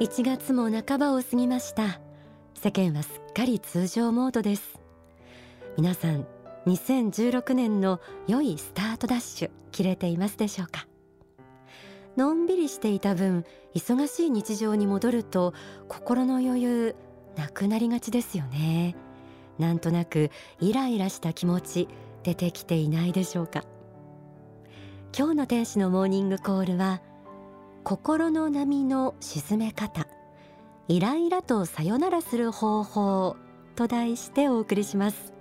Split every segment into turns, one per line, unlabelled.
1月も半ばを過ぎました。世間はすっかり通常モードです。皆さん2016年の良いスタートダッシュ切れていますでしょうか？のんびりしていた分忙しい日常に戻ると心の余裕なくなりがちですよね。なんとなくイライラした気持ち出てきていないでしょうか？今日の天使のモーニングコールは心の波の沈め方。イライラとさよならする方法と題してお送りします。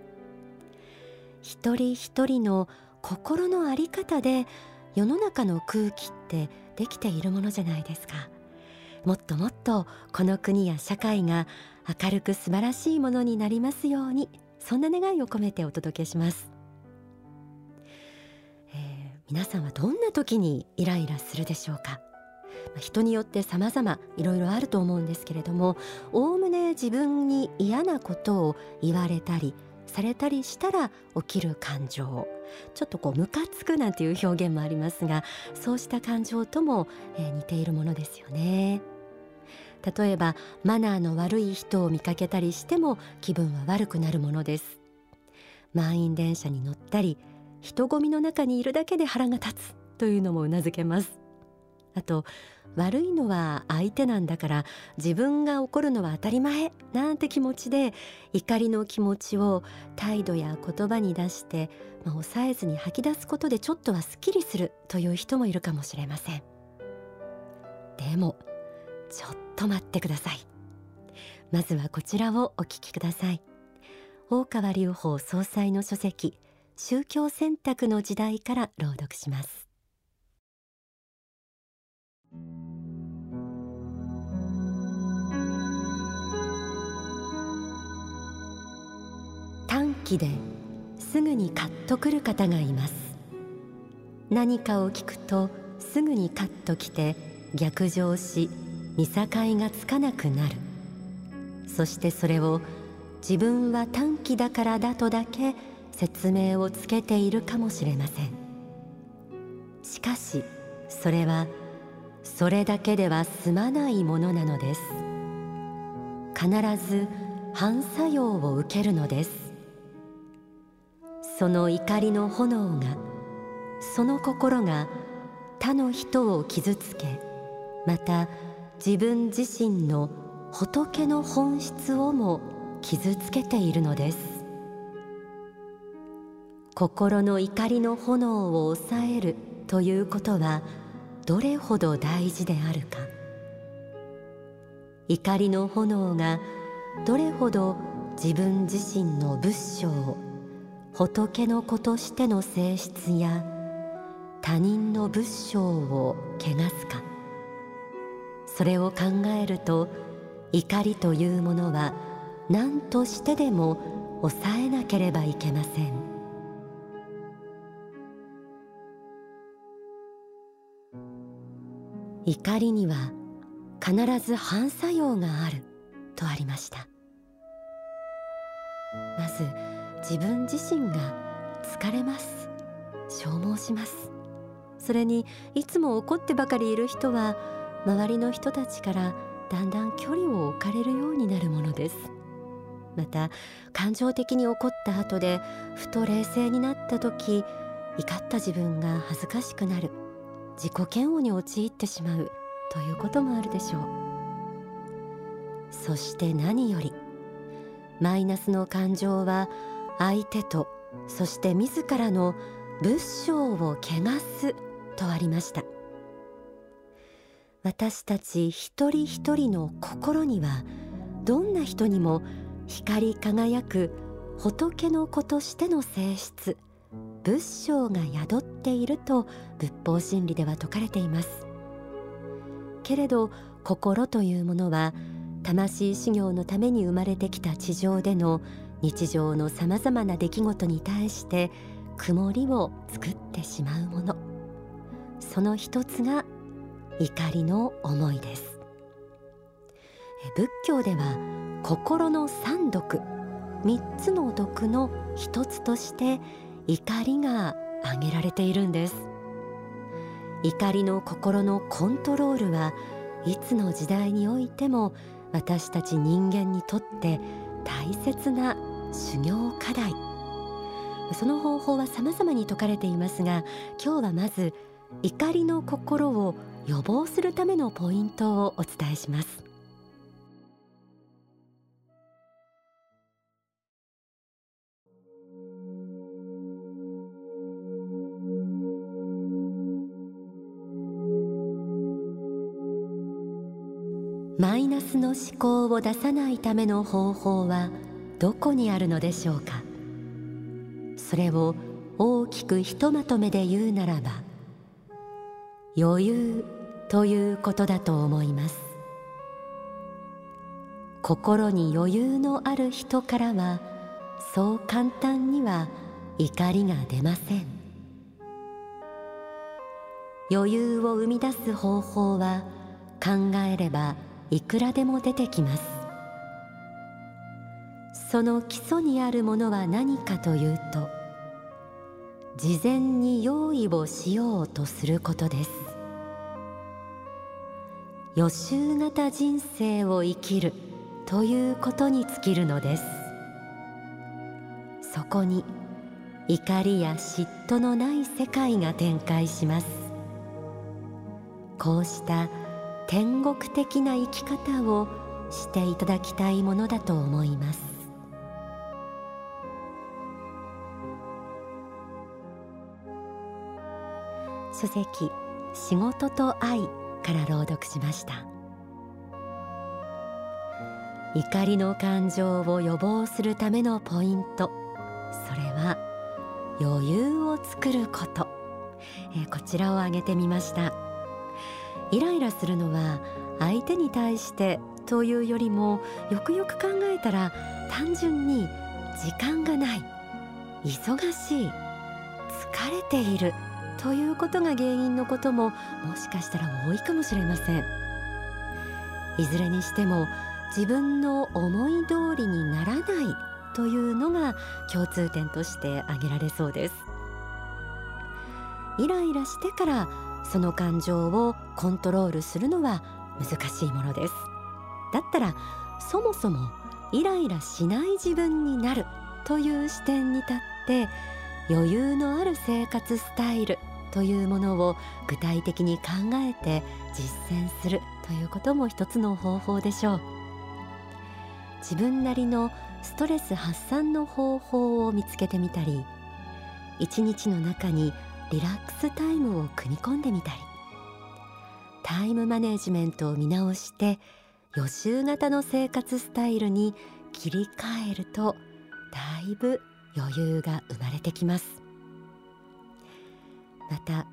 一人一人の心の在り方で世の中の空気ってできているものじゃないですか。もっともっとこの国や社会が明るく素晴らしいものになりますようにそんな願いを込めてお届けします、えー、皆さんはどんな時にイライラするでしょうか？人によって様々いろいろあると思うんですけれどもおおむね自分に嫌なことを言われたりされたりしたら起きる感情ちょっとこうムカつくなんていう表現もありますがそうした感情とも、えー、似ているものですよね。例えばマナーの悪い人を見かけたりしても気分は悪くなるものです。満員電車に乗ったり人混みの中にいるだけで腹が立つというのもうなずけます。あと悪いのは相手なんだから自分が怒るのは当たり前なんて気持ちで怒りの気持ちを態度や言葉に出して、まあ、抑えずに吐き出すことでちょっとはすっきりするという人もいるかもしれません。でもちょっと待ってください。まずはこちらをお聞きください。大川隆法総裁の書籍宗教選択の時代から朗読します。短期ですぐにカッとくる方がいます。何かを聞くとすぐにカッときて逆上し見境がつかなくなる。そしてそれを自分は短期だからだとだけ説明をつけているかもしれません。しかしそれはそれだけでは済まないものなのです。必ず反作用を受けるのです。その怒りの炎がその心が他の人を傷つけまた自分自身の仏の本質をも傷つけているのです。心の怒りの炎を抑えるということはどれほど大事であるか。怒りの炎がどれほど自分自身の仏性仏の子としての性質や他人の仏性を汚すか。それを考えると怒りというものは何としてでも抑えなければいけません。怒りには必ず反作用があるとありました。まず自分自身が疲れます。消耗します。それにいつも怒ってばかりいる人は周りの人たちからだんだん距離を置かれるようになるものです。また感情的に怒った後でふと冷静になった時怒った自分が恥ずかしくなる。自己嫌悪に陥ってしまう。ということもあるでしょう。そして何よりマイナスの感情は相手とそして自らの仏性を汚すとありました。私たち一人一人の心にはどんな人にも光り輝く仏の子としての性質仏性が宿っていると仏法真理では説かれています。けれど心というものは魂修行のために生まれてきた地上での日常のさまざまな出来事に対して曇りを作ってしまうもの。その一つが怒りの思いです。仏教では心の三毒三つの毒の一つとして怒りが挙げられているんです。怒りの心のコントロールはいつの時代においても私たち人間にとって大切な修行課題。その方法は様々に説かれていますが今日はまず怒りの心を予防するためのポイントをお伝えします。マイナスの思考を出さないための方法はどこにあるのでしょうか？それを大きくひとまとめで言うならば余裕ということだと思います。心に余裕のある人からはそう簡単には怒りが出ません。余裕を生み出す方法は考えればいくらでも出てきます。その基礎にあるものは何かというと事前に用意をしようとすることです。予習型人生を生きるということに尽きるのです。そこに怒りや嫉妬のない世界が展開します。こうした天国的な生き方をしていただきたいものだと思います。書籍仕事と愛から朗読しました。怒りの感情を予防するためのポイントそれは余裕を作ること、え、こちらを挙げてみました。イライラするのは相手に対してというよりもよくよく考えたら単純に時間がない忙しい疲れているということが原因のことももしかしたら多いかもしれません。いずれにしても自分の思い通りにならないというのが共通点として挙げられそうです。イライラしてからその感情をコントロールするのは難しいものです。だったらそもそもイライラしない自分になるという視点に立って余裕のある生活スタイルというものを具体的に考えて実践するということも一つの方法でしょう。自分なりのストレス発散の方法を見つけてみたり一日の中にリラックスタイムを組み込んでみたりタイムマネジメントを見直して予習型の生活スタイルに切り替えるとだいぶ余裕が生まれてきます。また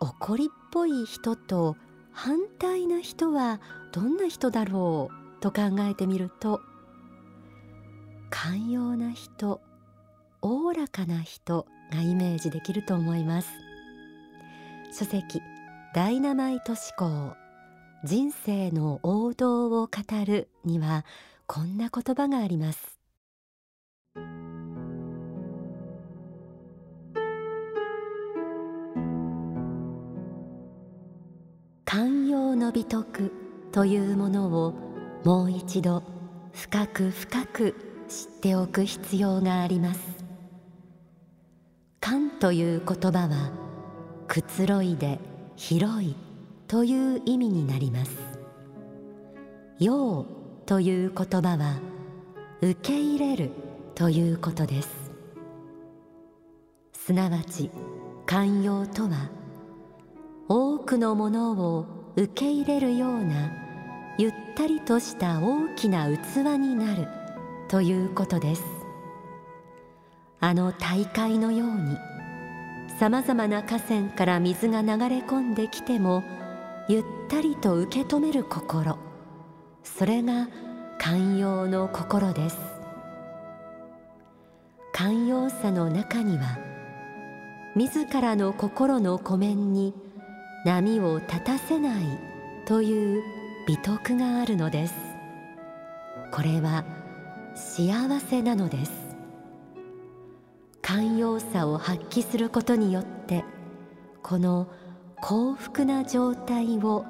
怒りっぽい人と反対な人はどんな人だろうと考えてみると寛容な人おおらかな人がイメージできると思います。書籍ダイナマイト思考人生の王道を語るにはこんな言葉があります。の美徳というものをもう一度深く深く知っておく必要があります。観という言葉はくつろいで広いという意味になります。陽という言葉は受け入れるということです。すなわち寛容とは多くのものを受け入れるようなゆったりとした大きな器になるということです。あの大海のようにさまざまな河川から水が流れ込んできてもゆったりと受け止める心それが寛容の心です。寛容さの中には自らの心の湖面に波を立たせないという美徳があるのです。これは幸せなのです。寛容さを発揮することによってこの幸福な状態を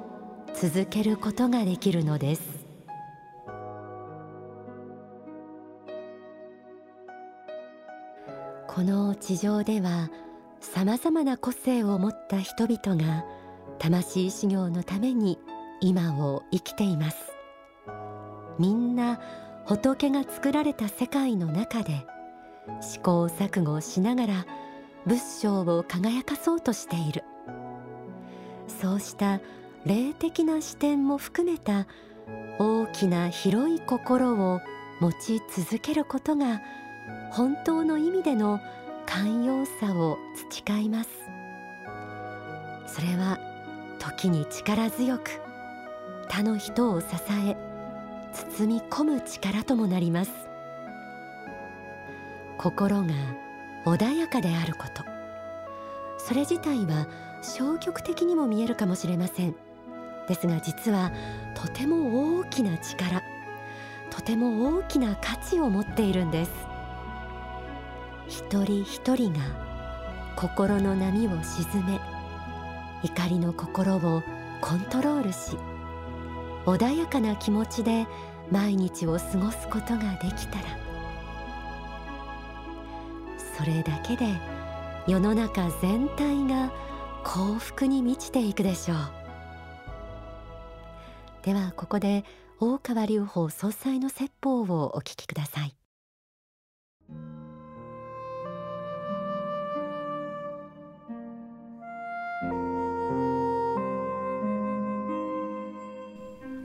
続けることができるのです。この地上ではさまざまな個性を持った人々が魂修行のために今を生きています。みんな仏が作られた世界の中で試行錯誤しながら仏性を輝かそうとしている。そうした霊的な視点も含めた大きな広い心を持ち続けることが本当の意味での寛容さを培います。それは時に力強く他の人を支え包み込む力ともなります。心が穏やかであること。それ自体は消極的にも見えるかもしれません。ですが実はとても大きな力とても大きな価値を持っているんです。一人一人が心の波を鎮め怒りの心をコントロールし穏やかな気持ちで毎日を過ごすことができたら。それだけで世の中全体が幸福に満ちていくでしょう。ではここで大川隆法総裁の説法をお聞きください。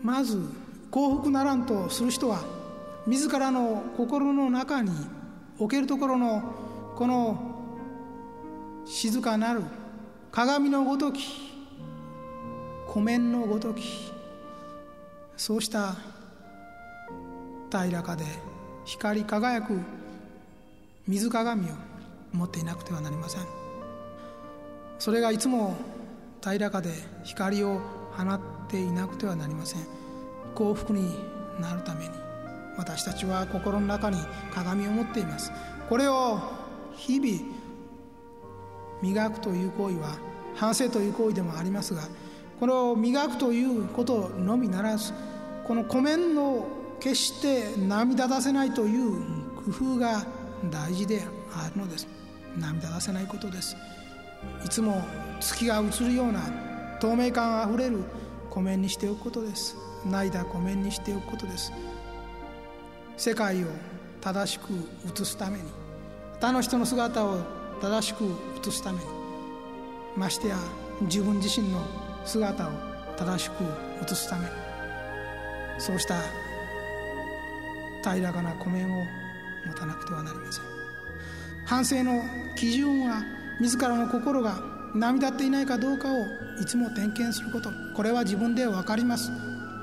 まず幸福ならんとする人は自らの心の中におけるところのこの静かなる鏡のごとき湖面のごときそうした平らかで光り輝く水鏡を持っていなくてはなりません。それがいつも平らかで光を放っていなくてはなりません。幸福になるために。私たちは心の中に鏡を持っています。これを日々磨くという行為は反省という行為でもありますがこれを磨くということのみならずこの湖面の決して涙出せないという工夫が大事であるのです。涙出せないことです。いつも月が映るような透明感あふれる湖面にしておくことです。泣いた湖面にしておくことです。世界を正しく映すために他の人の姿を正しく映すためにましてや自分自身の姿を正しく映すためにそうした平らかな湖面を持たなくてはなりません。反省の基準は自らの心が涙っていないかどうかをいつも点検すること。これは自分で分かります。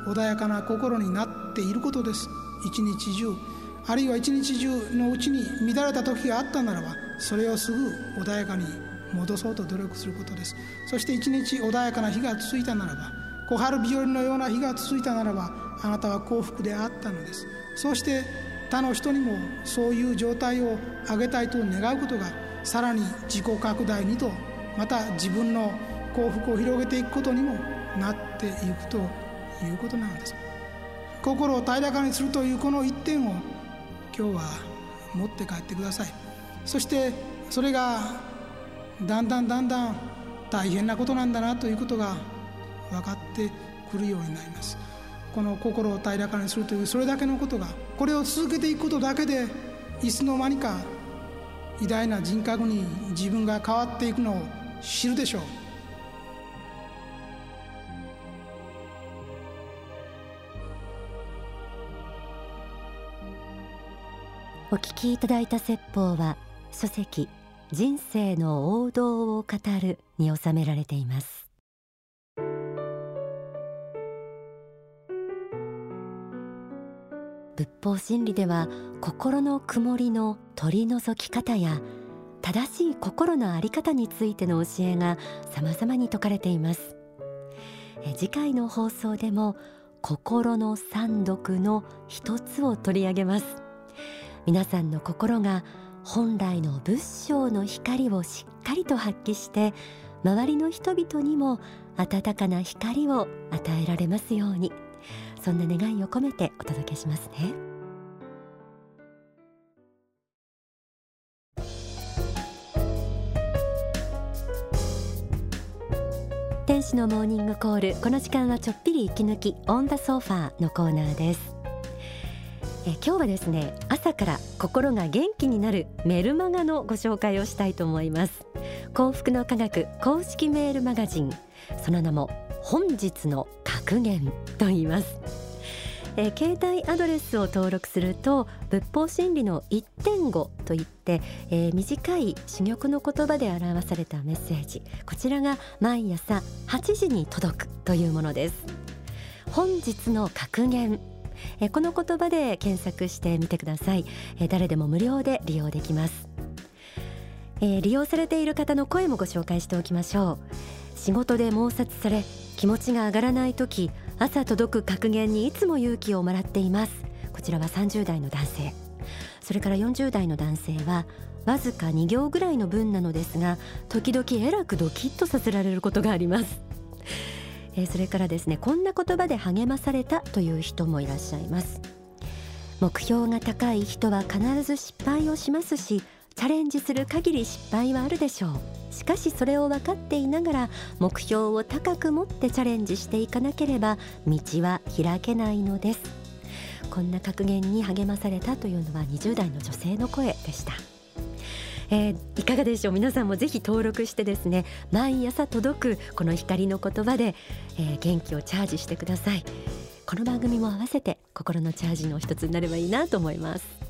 穏やかな心になっていることです。一日中あるいは一日中のうちに乱れた時があったならばそれをすぐ穏やかに戻そうと努力することです。そして一日穏やかな日が続いたならば小春日和のような日が続いたならばあなたは幸福であったのです。そして他の人にもそういう状態を上げたいと願うことがさらに自己拡大にとまた自分の幸福を広げていくことにもなっていくということなのです。心を平らかにするというこの一点を今日は持って帰ってください。そしてそれがだんだんだんだん大変なことなんだなということが分かってくるようになります。この心を平らかにするというそれだけのことがこれを続けていくことだけでいつの間にか偉大な人格に自分が変わっていくのを知るでしょう。
お聞きいただいた説法は書籍人生の王道を語るに収められています。仏法真理では心の曇りの取り除き方や正しい心の在り方についての教えが様々に説かれています。次回の放送でも心の三毒の一つを取り上げます。皆さんの心が本来の仏性の光をしっかりと発揮して周りの人々にも温かな光を与えられますように。そんな願いを込めてお届けしますね。天使のモーニングコール。この時間はちょっぴり息抜きオンダソファーのコーナーです。え今日はですね朝から心が元気になるメルマガのご紹介をしたいと思います。幸福の科学公式メールマガジン。その名も本日の格言と言います。えー、携帯アドレスを登録すると仏法真理の一点語といって、えー、短い珠玉の言葉で表されたメッセージ。こちらが毎朝8時に届くというものです。本日の格言。えー、この言葉で検索してみてください、えー、誰でも無料で利用できます。えー、利用されている方の声もご紹介しておきましょう。仕事で猛殺され気持ちが上がらない時朝届く格言にいつも勇気をもらっています。こちらは30代の男性。それから40代の男性はわずか2行ぐらいの文なのですが時々えらくドキッとさせられることがあります。えー、それからですねこんな言葉で励まされたという人もいらっしゃいます。目標が高い人は必ず失敗をしますしチャレンジする限り失敗はあるでしょう。しかしそれを分かっていながら目標を高く持ってチャレンジしていかなければ道は開けないのです。こんな格言に励まされたというのは20代の女性の声でした。えー、いかがでしょう？皆さんもぜひ登録してですね毎朝届くこの光の言葉で、えー、元気をチャージしてください。この番組も合わせて心のチャージの一つになればいいなと思います。